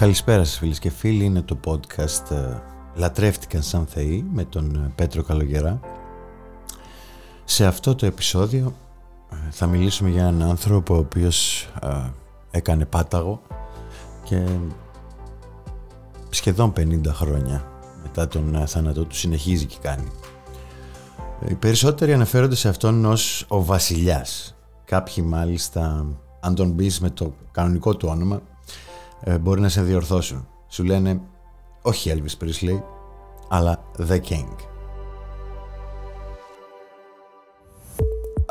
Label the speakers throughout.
Speaker 1: Καλησπέρα σας φίλες και φίλοι, είναι το podcast ε, «Λατρεύτηκαν σαν θεοί» με τον ε, Πέτρο Καλογερά. Σε αυτό το επεισόδιο ε, θα μιλήσουμε για έναν άνθρωπο ο οποίος έκανε πάταγο και σχεδόν 50 χρόνια μετά τον θάνατό του συνεχίζει και κάνει. Οι περισσότεροι αναφέρονται σε αυτόν ως ο βασιλιάς. Κάποιοι μάλιστα, αν τον μπεις με το κανονικό του όνομα, ε, μπορεί να σε διορθώσουν. Σου λένε όχι Elvis Presley, αλλά The King.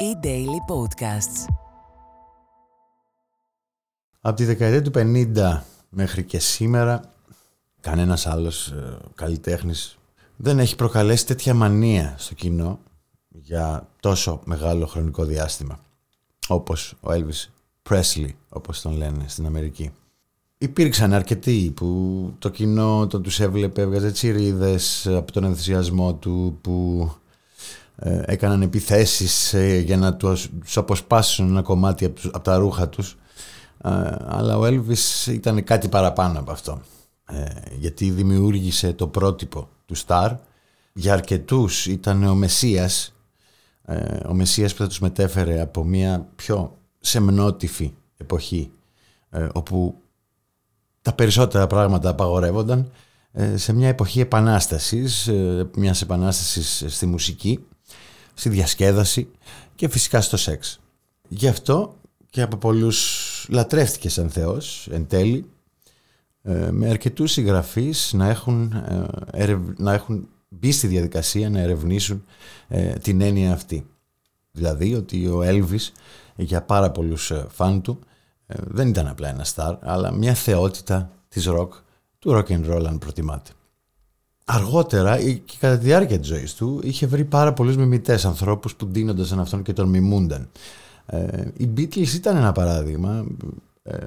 Speaker 1: E-Daily Podcasts Από τη δεκαετία του 50 μέχρι και σήμερα κανένας άλλος ε, καλλιτέχνης δεν έχει προκαλέσει τέτοια μανία στο κοινό για τόσο μεγάλο χρονικό διάστημα όπως ο Elvis Presley όπως τον λένε στην Αμερική. Υπήρξαν αρκετοί που το κοινό το τους έβλεπε, έβγαζε τσιρίδες από τον ενθουσιασμό του που ε, έκαναν επιθέσεις ε, για να τους, αποσπάσουν ένα κομμάτι από, τα ρούχα τους. Ε, αλλά ο Έλβης ήταν κάτι παραπάνω από αυτό. Γιατί δημιούργησε το πρότυπο του Σταρ για αρκετούς ήταν ο Μεσσίας ο Μεσσίας που θα τους μετέφερε από μια πιο σεμνότυφη εποχή όπου τα περισσότερα πράγματα απαγορεύονταν ε, σε μια εποχή επανάστασης, ε, μιας επανάστασης στη μουσική, στη διασκέδαση και φυσικά στο σεξ. Γι' αυτό και από πολλούς λατρεύτηκες σαν Θεός εν τέλει ε, με αρκετούς συγγραφείς να έχουν, να έχουν μπει στη διαδικασία να ερευνήσουν την έννοια αυτή. Δηλαδή ότι ο Έλβης για πάρα πολλούς φαν του ε, δεν ήταν απλά ένα στάρ, αλλά μια θεότητα της ροκ, του rock and roll αν προτιμάτε. Αργότερα και κατά τη διάρκεια της ζωής του είχε βρει πάρα πολλούς μιμητές ανθρώπους που ντύνονταν σαν αυτόν και τον μιμούνταν. Ε, οι Beatles ήταν ένα παράδειγμα ε,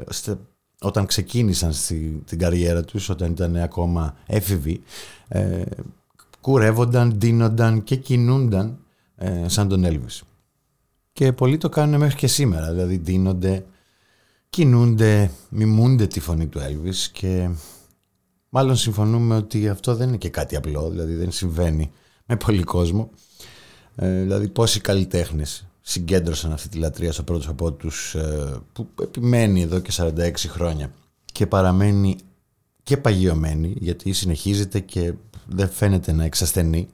Speaker 1: όταν ξεκίνησαν στη, την καριέρα τους, όταν ήταν ακόμα έφηβοι, ε, κουρεύονταν, ντύνονταν και κινούνταν ε, σαν τον Elvis. Και πολλοί το κάνουν μέχρι και σήμερα, δηλαδή ντύνονται, κινούνται, μιμούνται τη φωνή του Elvis και μάλλον συμφωνούμε ότι αυτό δεν είναι και κάτι απλό, δηλαδή δεν συμβαίνει με πολύ κόσμο. Ε, δηλαδή πόσοι καλλιτέχνες συγκέντρωσαν αυτή τη λατρεία στο πρώτο από τους ε, που επιμένει εδώ και 46 χρόνια και παραμένει και παγιωμένη γιατί συνεχίζεται και δεν φαίνεται να εξασθενεί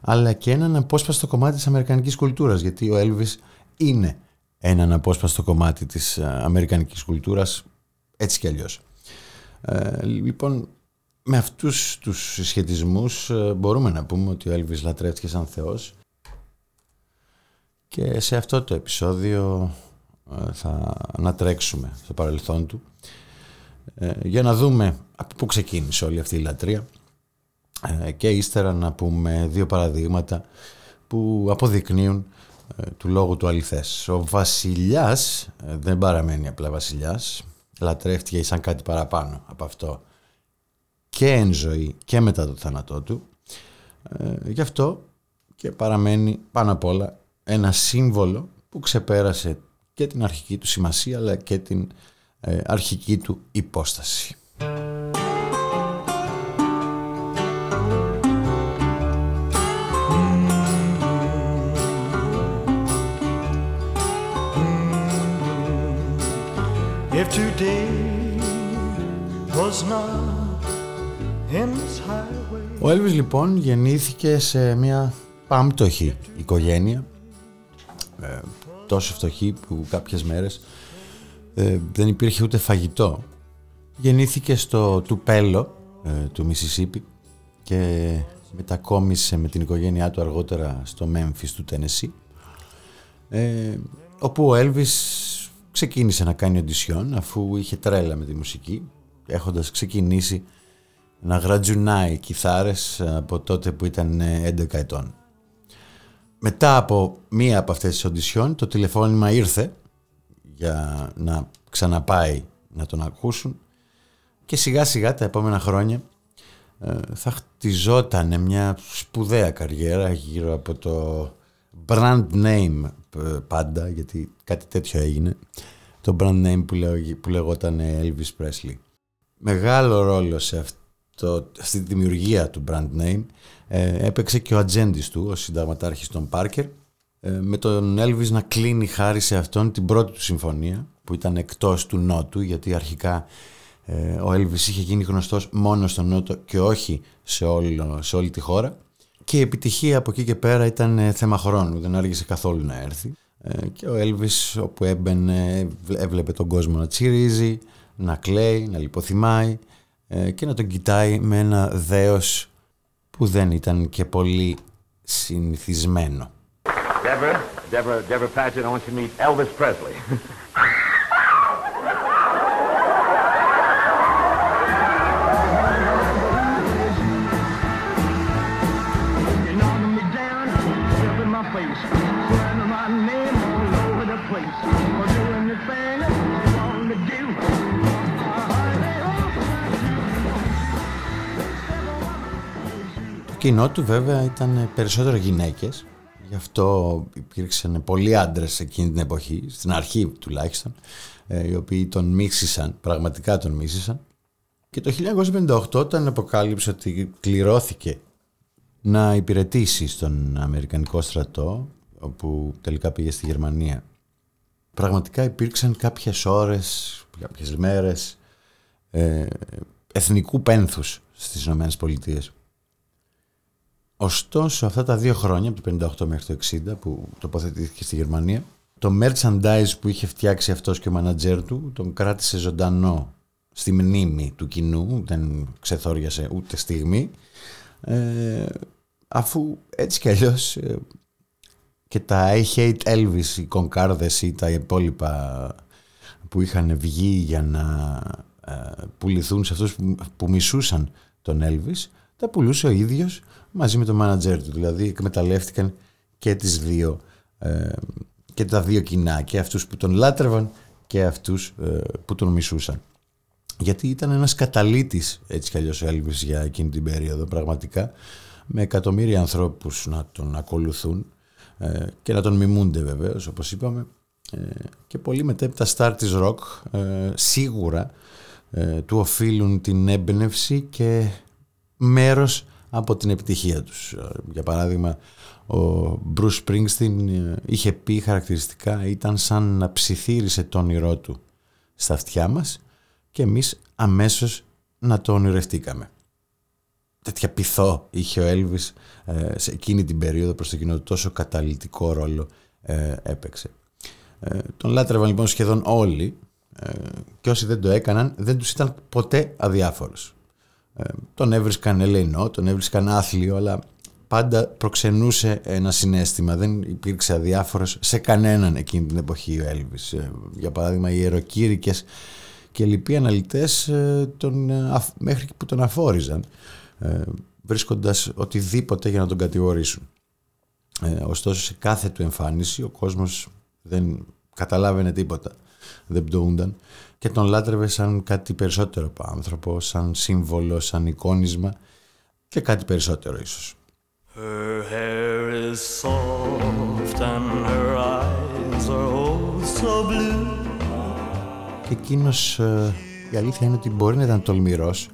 Speaker 1: αλλά και έναν απόσπαστο κομμάτι της αμερικανικής κουλτούρας γιατί ο Elvis είναι έναν απόσπαστο κομμάτι της ε, αμερικανικής κουλτούρας έτσι κι αλλιώς. Ε, λοιπόν, με αυτούς τους συσχετισμούς ε, μπορούμε να πούμε ότι ο Έλβης λατρεύτηκε σαν Θεός και σε αυτό το επεισόδιο θα ανατρέξουμε στο παρελθόν του για να δούμε από πού ξεκίνησε όλη αυτή η λατρεία και ύστερα να πούμε δύο παραδείγματα που αποδεικνύουν ε, του λόγου του αληθές. Ο βασιλιάς ε, δεν παραμένει απλά βασιλιάς, λατρεύτηκε σαν κάτι παραπάνω από αυτό και εν ζωή και μετά το θάνατό του. Ε, γι' αυτό και παραμένει πάνω απ' όλα ένα σύμβολο που ξεπέρασε και την αρχική του σημασία αλλά και την αρχική του υπόσταση. Ο Έλβης λοιπόν γεννήθηκε σε μια πάμπτωχη οικογένεια. Ε, τόσο φτωχή που κάποιες μέρες ε, δεν υπήρχε ούτε φαγητό. Γεννήθηκε στο Τουπέλο ε, του Μισισίπη και μετακόμισε με την οικογένειά του αργότερα στο Μέμφις του Τένεσί ε, όπου ο Έλβης ξεκίνησε να κάνει οντισιόν αφού είχε τρέλα με τη μουσική έχοντας ξεκινήσει να γρατζουνάει κιθάρες από τότε που ήταν 11 ετών. Μετά από μία από αυτές τις οντισιόν το τηλεφώνημα ήρθε για να ξαναπάει να τον ακούσουν και σιγά σιγά τα επόμενα χρόνια ε, θα χτιζόταν μια σπουδαία καριέρα γύρω από το brand name ε, πάντα γιατί κάτι τέτοιο έγινε. Το brand name που, που λεγόταν Elvis Presley. Μεγάλο ρόλο σε αυτό, αυτή τη δημιουργία του brand name ε, έπαιξε και ο ατζέντης του, ο συνταγματάρχης των Πάρκερ, ε, με τον Elvis να κλείνει χάρη σε αυτόν την πρώτη του συμφωνία που ήταν εκτός του Νότου γιατί αρχικά ε, ο Elvis είχε γίνει γνωστός μόνο στον Νότο και όχι σε, όλο, σε όλη τη χώρα και η επιτυχία από εκεί και πέρα ήταν ε, θέμα χρόνου, δεν άργησε καθόλου να έρθει και ο Elvis όπου έμπαινε έβλεπε τον κόσμο να τσιρίζει, να κλαίει, να λιποθυμάει και να τον κοιτάει με ένα δέος που δεν ήταν και πολύ συνηθισμένο. Deborah, Deborah, Deborah Paget, I want you to meet Elvis Presley. κοινό του βέβαια ήταν περισσότερο γυναίκες. Γι' αυτό υπήρξαν πολλοί άντρες εκείνη την εποχή στην αρχή τουλάχιστον ε, οι οποίοι τον μίσησαν, πραγματικά τον μίσησαν. Και το 1958 όταν αποκάλυψε ότι κληρώθηκε να υπηρετήσει στον Αμερικανικό στρατό όπου τελικά πήγε στη Γερμανία πραγματικά υπήρξαν κάποιες ώρες, κάποιες μέρες ε, εθνικού πένθους στις Ηνωμένες Πολιτείες Ωστόσο, αυτά τα δύο χρόνια, από το 58 μέχρι το 60, που τοποθετήθηκε στη Γερμανία, το merchandise που είχε φτιάξει αυτός και ο μανατζέρ του, τον κράτησε ζωντανό στη μνήμη του κοινού, δεν ξεθόριασε ούτε στιγμή, ε, αφού έτσι κι αλλιώς ε, και τα I Hate Elvis, οι κονκάρδες ή τα υπόλοιπα που είχαν βγει για να ε, πουληθούν σε αυτούς που, που μισούσαν τον Elvis, τα πουλούσε ο ίδιος μαζί με τον μάνατζερ του. Δηλαδή εκμεταλλεύτηκαν και τις δύο ε, και τα δύο κοινά και αυτούς που τον λάτρευαν και αυτούς ε, που τον μισούσαν. Γιατί ήταν ένας καταλήτης έτσι κι αλλιώς ο Έλβης για εκείνη την περίοδο πραγματικά με εκατομμύρια ανθρώπους να τον ακολουθούν ε, και να τον μιμούνται βεβαίως όπως είπαμε και πολλοί μετέπειτα στάρ της ροκ σίγουρα του οφείλουν την έμπνευση και μέρος από την επιτυχία τους. Για παράδειγμα, ο Bruce Springsteen ε, είχε πει χαρακτηριστικά ήταν σαν να ψιθύρισε το όνειρό του στα αυτιά μας και εμείς αμέσως να το ονειρευτήκαμε. Τέτοια πειθό είχε ο Έλβης ε, σε εκείνη την περίοδο προς το κοινό τόσο καταλητικό ρόλο ε, έπαιξε. Τον λάτρευαν λοιπόν σχεδόν όλοι και όσοι δεν το έκαναν δεν τους ήταν ποτέ αδιάφορος. Ε, τον έβρισκαν ελεηνό, τον έβρισκαν άθλιο, αλλά πάντα προξενούσε ένα συνέστημα. Δεν υπήρξε αδιάφορος σε κανέναν εκείνη την εποχή ο Έλβης. Ε, για παράδειγμα, οι ιεροκήρυκες και λοιποί αναλυτές ε, τον, μέχρι που τον αφόριζαν, βρίσκοντας οτιδήποτε για να τον κατηγορήσουν. Ωστόσο, σε κάθε του εμφάνιση ο κόσμος δεν καταλάβαινε τίποτα, δεν πτωούνταν και τον λάτρευε σαν κάτι περισσότερο από άνθρωπο, σαν σύμβολο, σαν εικόνισμα και κάτι περισσότερο ίσως. Her hair is soft and her eyes are oh so blue. Και εκείνος, ε, η αλήθεια είναι ότι μπορεί να ήταν τολμηρός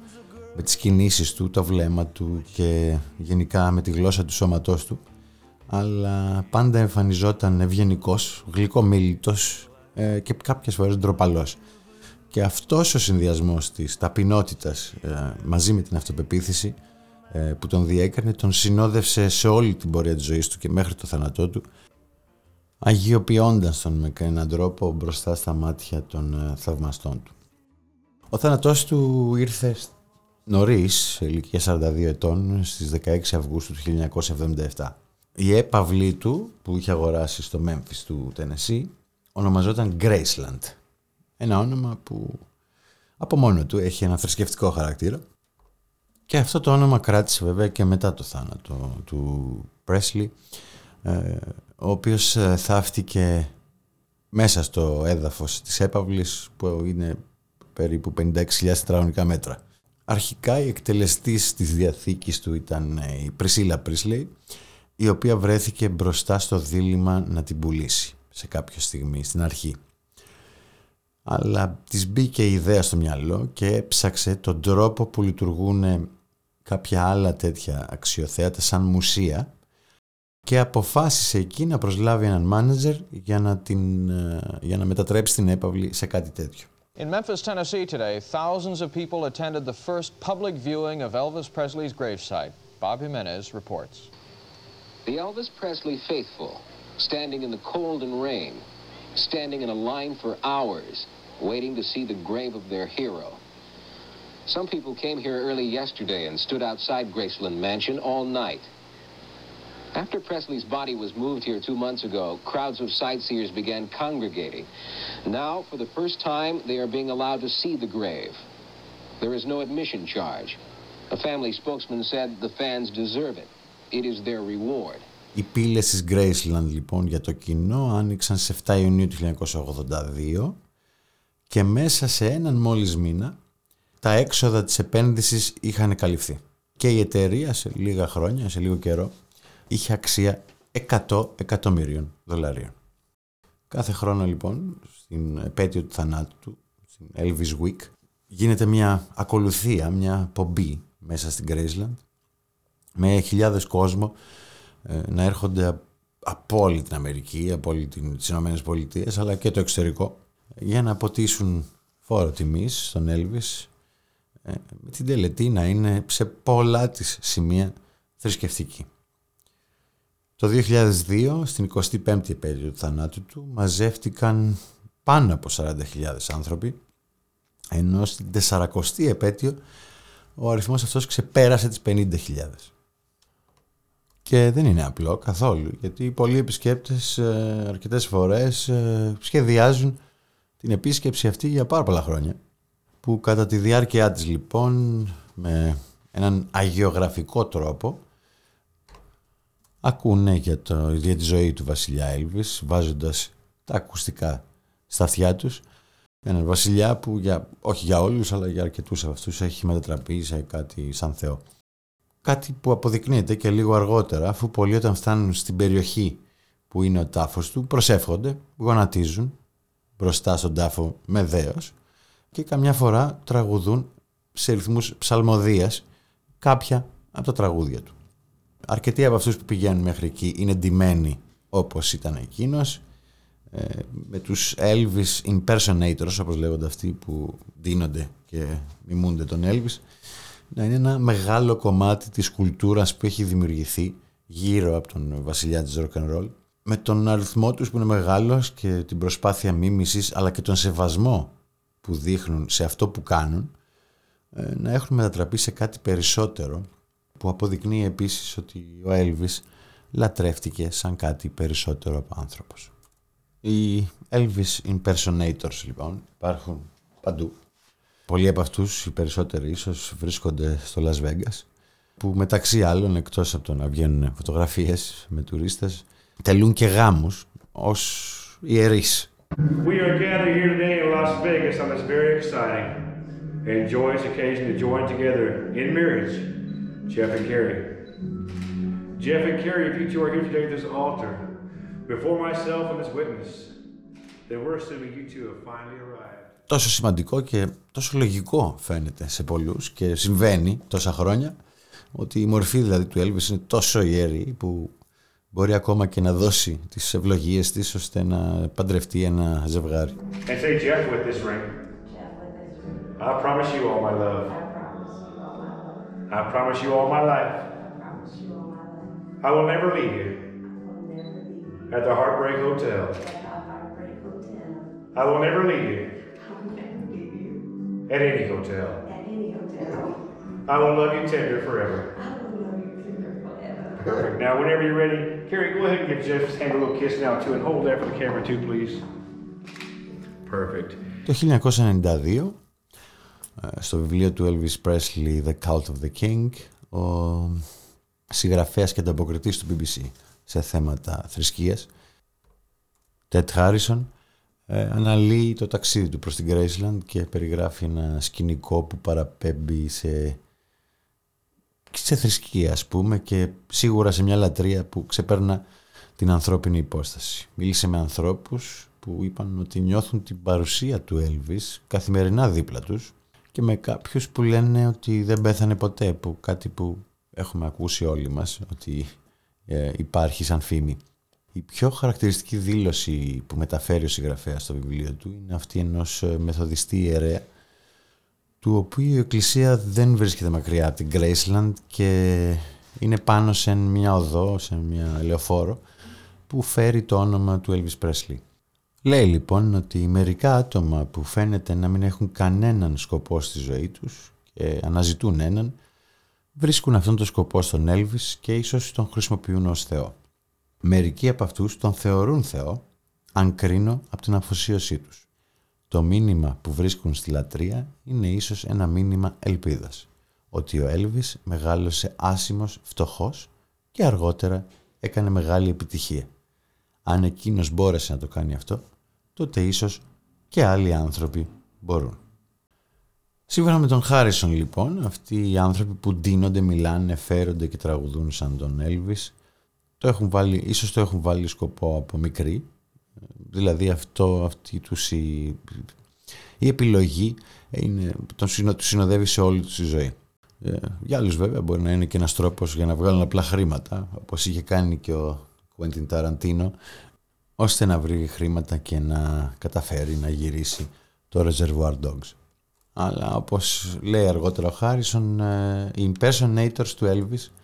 Speaker 1: με τις κινήσεις του, το βλέμμα του και γενικά με τη γλώσσα του σώματός του αλλά πάντα εμφανιζόταν ευγενικός, γλυκομίλητος ε, και κάποιες φορές ντροπαλός. Και αυτός ο συνδυασμός της ταπεινότητας ε, μαζί με την αυτοπεποίθηση ε, που τον διέκανε τον συνόδευσε σε όλη την πορεία της ζωής του και μέχρι το θάνατό του αγιοποιώντας τον με έναν τρόπο μπροστά στα μάτια των ε, θαυμαστών του. Ο θάνατός του ήρθε νωρίς, σε ηλικία 42 ετών, στις 16 Αυγούστου του 1977. Η έπαυλή του που είχε αγοράσει στο Μέμφις του Τενεσί ονομαζόταν Graceland ένα όνομα που από μόνο του έχει ένα θρησκευτικό χαρακτήρα. Και αυτό το όνομα κράτησε βέβαια και μετά το θάνατο του Πρέσλι, ε, ο οποίος ε, θαύτηκε μέσα στο έδαφος της έπαυλης που είναι περίπου 56.000 τετραγωνικά μέτρα. Αρχικά η εκτελεστής της διαθήκης του ήταν ε, η Πρισίλα Πρίσλεϊ, η οποία βρέθηκε μπροστά στο δίλημα να την πουλήσει σε κάποια στιγμή στην αρχή. αλλά της μπήκε η ιδέα στο μυαλό και έψαξε τον τρόπο που λειτουργούν κάποια άλλα τέτοια αξιοθέατα σαν μουσεία και αποφάσισε εκεί να προσλάβει έναν μάνετζερ για να, την, για να μετατρέψει την έπαυλη σε κάτι τέτοιο.
Speaker 2: In Memphis, Tennessee today, thousands of people attended the first public viewing of Elvis Presley's gravesite. Bob Jimenez reports.
Speaker 3: The Elvis Presley faithful, standing in the cold and rain, standing in a line for hours, waiting to see the grave of their hero. Some people came here early yesterday and stood outside Graceland Mansion all night. After Presley's body was moved here two months ago, crowds of sightseers began congregating. Now, for the first time, they are being allowed to see the grave. There is no admission charge. A family spokesman said the fans deserve it. It is their reward.
Speaker 1: Οι πύλες της Graceland λοιπόν για το κοινό άνοιξαν σε 7 Ιουνίου του 1982 και μέσα σε έναν μόλις μήνα τα έξοδα της επένδυσης είχαν καλυφθεί. Και η εταιρεία σε λίγα χρόνια, σε λίγο καιρό, είχε αξία 100 εκατομμύριων δολαρίων. Κάθε χρόνο λοιπόν, στην επέτειο του θανάτου του, στην Elvis Week, γίνεται μια ακολουθία, μια πομπή μέσα στην Graceland με χιλιάδες κόσμο ε, να έρχονται από όλη την Αμερική, από όλη την, τις Ηνωμένες Πολιτείες, αλλά και το εξωτερικό για να αποτίσουν φόρο τιμής στον Elvis ε, με την τελετή να είναι σε πολλά της σημεία θρησκευτική. Το 2002, στην 25η επέτειο του θανάτου του, μαζεύτηκαν πάνω από 40.000 άνθρωποι, ενώ στην 40η επέτειο ο αριθμός αυτός ξεπέρασε τις 50.000. Και δεν είναι απλό καθόλου, γιατί πολλοί επισκέπτες ε, αρκετές φορές ε, σχεδιάζουν την επίσκεψη αυτή για πάρα πολλά χρόνια, που κατά τη διάρκεια της λοιπόν, με έναν αγιογραφικό τρόπο, ακούνε για, το, για τη ζωή του βασιλιά Έλβης βάζοντας τα ακουστικά στα αυτιά τους έναν βασιλιά που για, όχι για όλους αλλά για αρκετούς από αυτούς έχει μετατραπεί σε κάτι σαν Θεό. Κάτι που αποδεικνύεται και λίγο αργότερα αφού πολλοί όταν φτάνουν στην περιοχή που είναι ο τάφος του προσεύχονται, γονατίζουν μπροστά στον τάφο με δέος και καμιά φορά τραγουδούν σε ρυθμούς ψαλμοδίας κάποια από τα τραγούδια του. Αρκετοί από αυτούς που πηγαίνουν μέχρι εκεί είναι ντυμένοι όπως ήταν εκείνος ε, με τους Elvis impersonators όπως λέγονται αυτοί που δίνονται και μιμούνται τον Elvis να είναι ένα μεγάλο κομμάτι της κουλτούρας που έχει δημιουργηθεί γύρω από τον βασιλιά της rock and roll με τον αριθμό τους που είναι μεγάλος και την προσπάθεια μίμησης αλλά και τον σεβασμό που δείχνουν σε αυτό που κάνουν ε, να έχουν μετατραπεί σε κάτι περισσότερο που αποδεικνύει επίσης ότι ο Έλβης λατρεύτηκε σαν κάτι περισσότερο από άνθρωπος. Οι Elvis impersonators λοιπόν υπάρχουν παντού. Πολλοί από αυτούς, οι περισσότεροι ίσως βρίσκονται στο Las Vegas που μεταξύ άλλων εκτός από το να βγαίνουν φωτογραφίες με τουρίστες τελούν και γάμους ως ιερείς. We are gathered here today in Las Vegas on this very exciting and joyous occasion to join together in marriage Jeff and Carrie. Jeff and Carrie, if you two are here today at this altar, before myself and this witness, then we're assuming you two have finally arrived. Τόσο σημαντικό και τόσο λογικό φαίνεται σε πολλούς και συμβαίνει τόσα χρόνια ότι η μορφή δηλαδή του Elvis είναι τόσο ιερή που μπορεί ακόμα και να δώσει τις ευλογίες της ώστε να παντρευτεί ένα ζευγάρι. And say Jeff with this ring. I promise you all my love. I promise you all my life. I will never leave you. At the Heartbreak Hotel. I will never leave you. At any hotel. I will love you tender forever. Perfect. Now, whenever you're ready, Carrie, go ahead and give Jeff's hand a little kiss now, too, and hold that for the camera, too, please. Perfect. Το 1992 στο βιβλίο του Elvis Presley The Cult of the King ο συγγραφέας και ανταποκριτής του BBC σε θέματα θρησκείας Ted Harrison Ε, αναλύει το ταξίδι του προς την Graceland και περιγράφει ένα σκηνικό που παραπέμπει σε, σε θρησκεία ας πούμε και σίγουρα σε μια λατρεία που ξεπέρνα την ανθρώπινη υπόσταση. Μίλησε με ανθρώπους που είπαν ότι νιώθουν την παρουσία του Elvis καθημερινά δίπλα τους και με κάποιους που λένε ότι δεν πέθανε ποτέ, που κάτι που έχουμε ακούσει όλοι μας, ότι ε, υπάρχει σαν φήμη. Η πιο χαρακτηριστική δήλωση που μεταφέρει ο συγγραφέας στο βιβλίο του είναι αυτή ενός ε, μεθοδιστή ιερέα του οποίου η εκκλησία δεν βρίσκεται μακριά από την Graceland και είναι πάνω σε μια οδό, σε μια λεωφόρο που φέρει το όνομα του Elvis Presley. Λέει λοιπόν ότι μερικά άτομα που φαίνεται να μην έχουν κανέναν σκοπό στη ζωή τους και αναζητούν έναν, βρίσκουν αυτόν τον σκοπό στον Elvis και ίσως τον χρησιμοποιούν ως Θεό. Μερικοί από αυτούς τον θεωρούν Θεό, αν κρίνω από την αφοσίωσή τους. Το μήνυμα που βρίσκουν στη λατρεία είναι ίσως ένα μήνυμα ελπίδας, ότι ο Έλβης μεγάλωσε άσημος, φτωχός και αργότερα έκανε μεγάλη επιτυχία. Αν εκείνος μπόρεσε να το κάνει αυτό, τότε ίσως και άλλοι άνθρωποι μπορούν. Σύμφωνα με τον Χάρισον λοιπόν, αυτοί οι άνθρωποι που ντύνονται, μιλάνε, φέρονται και τραγουδούν σαν τον Έλβης, το έχουν βάλει, ίσως το έχουν βάλει σκοπό από μικρή, δηλαδή αυτό, αυτή τους η, η επιλογή είναι, τον συνοδεύει σε όλη τους τη ζωή. Ε, για άλλους βέβαια μπορεί να είναι και ένας τρόπος για να βγάλουν απλά χρήματα, όπως είχε κάνει και ο Quentin Tarantino, ώστε να βρει χρήματα και να καταφέρει να γυρίσει το Reservoir Dogs. Αλλά όπως λέει αργότερα ο Χάρισον, ε, οι impersonators του Elvis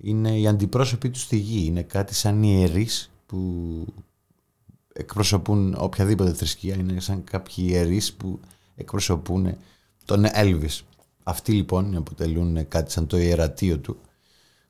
Speaker 1: είναι οι αντιπρόσωποι του στη γη. Είναι κάτι σαν ιερείς που εκπροσωπούν οποιαδήποτε θρησκεία. Είναι σαν κάποιοι ιερείς που εκπροσωπούν τον Elvis. Αυτοί λοιπόν αποτελούν κάτι σαν το ιερατείο του,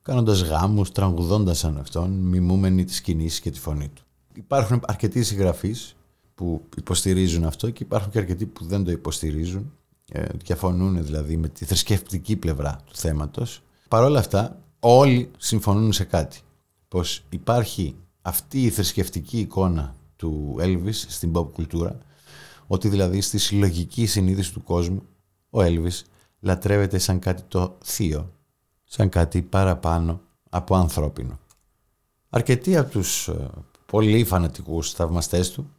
Speaker 1: κάνοντας γάμους, τραγουδώντας σαν αυτόν, μιμούμενοι τις κινήσεις και τη φωνή του. Υπάρχουν αρκετοί συγγραφείς που υποστηρίζουν αυτό και υπάρχουν και αρκετοί που δεν το υποστηρίζουν, ε, διαφωνούν δηλαδή με τη θρησκευτική πλευρά του θέματος. Παρ' όλα αυτά όλοι συμφωνούν σε κάτι, πως υπάρχει αυτή η θρησκευτική εικόνα του Elvis στην pop κουλτούρα, ότι δηλαδή στη συλλογική συνείδηση του κόσμου ο Elvis λατρεύεται σαν κάτι το θείο, σαν κάτι παραπάνω από ανθρώπινο. Αρκετοί από τους ε, πολύ φανατικούς θαυμαστές του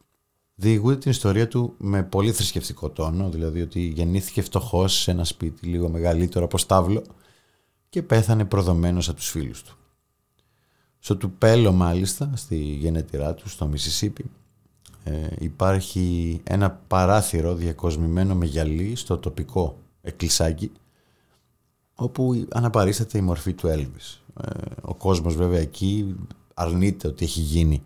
Speaker 1: διηγούνται την ιστορία του με πολύ θρησκευτικό τόνο, δηλαδή ότι γεννήθηκε φτωχός σε ένα σπίτι λίγο μεγαλύτερο από στάβλο και πέθανε προδομένος από τους φίλους του. Στο Τουπέλο μάλιστα, στη γενετηρά του, στο Μισισίπι, ε, υπάρχει ένα παράθυρο διακοσμημένο με γυαλί στο τοπικό εκκλησάκι όπου αναπαρίσταται η μορφή του Έλβης. Ε, ο κόσμος βέβαια εκεί αρνείται ότι έχει γίνει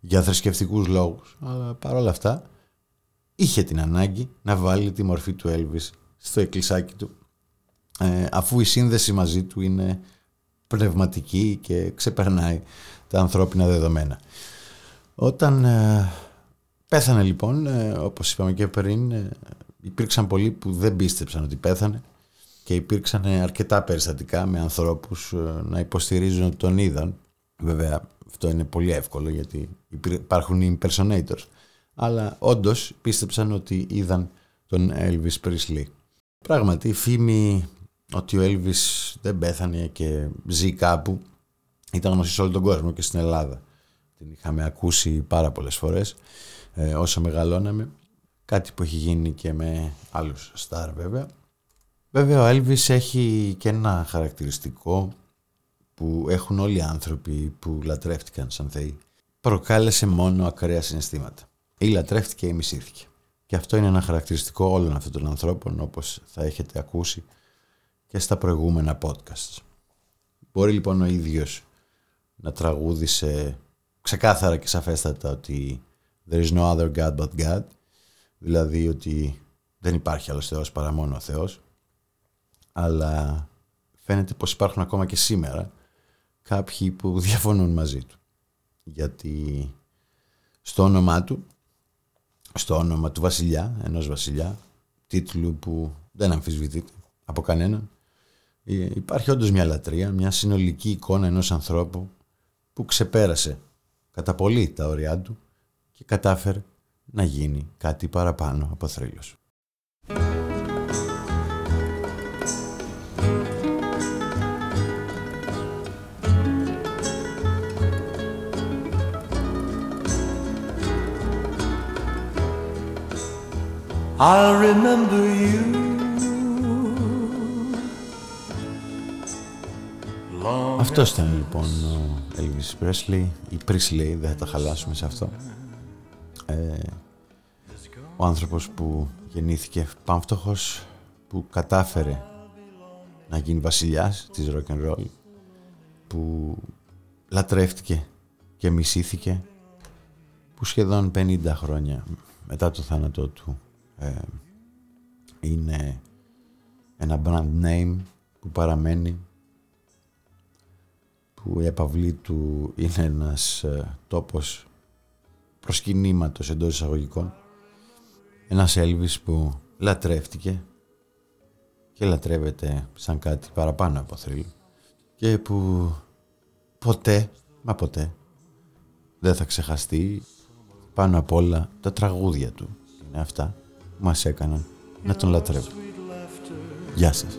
Speaker 1: για θρησκευτικούς λόγους, αλλά παρόλα αυτά είχε την ανάγκη να βάλει τη μορφή του Έλβης στο εκκλησάκι του, ε, αφού η σύνδεση μαζί του είναι πνευματική και ξεπερνάει τα ανθρώπινα δεδομένα. Όταν ε, πέθανε λοιπόν, ε, όπως είπαμε και πριν, ε, υπήρξαν πολλοί που δεν πίστεψαν ότι πέθανε και υπήρξαν αρκετά περιστατικά με ανθρώπους να υποστηρίζουν ότι τον είδαν. Βέβαια αυτό είναι πολύ εύκολο γιατί υπάρχουν οι impersonators. Αλλά όντως πίστεψαν ότι είδαν τον Elvis Presley. Πράγματι η φήμη ότι ο Elvis δεν πέθανε και ζει κάπου ήταν γνωστή σε όλο τον κόσμο και στην Ελλάδα. Την είχαμε ακούσει πάρα πολλές φορές ε, όσο μεγαλώναμε. Κάτι που έχει γίνει και με άλλους στάρ βέβαια. Βέβαια ο Elvis έχει και ένα χαρακτηριστικό που έχουν όλοι οι άνθρωποι που λατρεύτηκαν σαν θεοί. Προκάλεσε μόνο ακραία συναισθήματα. Ή λατρεύτηκε ή μισήθηκε. Και αυτό είναι ένα χαρακτηριστικό όλων αυτών των ανθρώπων όπως θα έχετε ακούσει και στα προηγούμενα podcasts. Μπορεί λοιπόν ο ίδιος να τραγούδισε ξεκάθαρα και σαφέστατα ότι There is no other God but God δηλαδή ότι δεν υπάρχει άλλος Θεός παρά μόνο ο Θεός αλλά φαίνεται πως υπάρχουν ακόμα και σήμερα κάποιοι που διαφωνούν μαζί του γιατί στο όνομά του στο όνομα του βασιλιά, ενός βασιλιά τίτλου που δεν αμφισβητείται από κανέναν ε, υπάρχει όντως μια λατρεία, μια συνολική εικόνα ενός ανθρώπου που ξεπέρασε κατά πολύ τα όρια του και κατάφερε να γίνει κάτι παραπάνω από θρύλος. I'll remember you Αυτός ήταν λοιπόν ο Elvis Presley. Η Presley, δεν θα τα χαλάσουμε σε αυτό. Ε, ο άνθρωπος που γεννήθηκε πάμφτωχος που κατάφερε να γίνει βασιλιάς της rock and roll που λατρεύτηκε και μισήθηκε που σχεδόν 50 χρόνια μετά το θάνατό του ε, είναι ένα brand name που παραμένει που η επαυλή του είναι ένας ε, τόπος προσκυνήματος εντός εισαγωγικών ένας Έλβης που λατρεύτηκε και λατρεύεται σαν κάτι παραπάνω από θρύλ και που ποτέ, μα ποτέ δεν θα ξεχαστεί πάνω απ' όλα τα τραγούδια του είναι αυτά που μας έκαναν να τον λατρεύουμε. Γεια σας.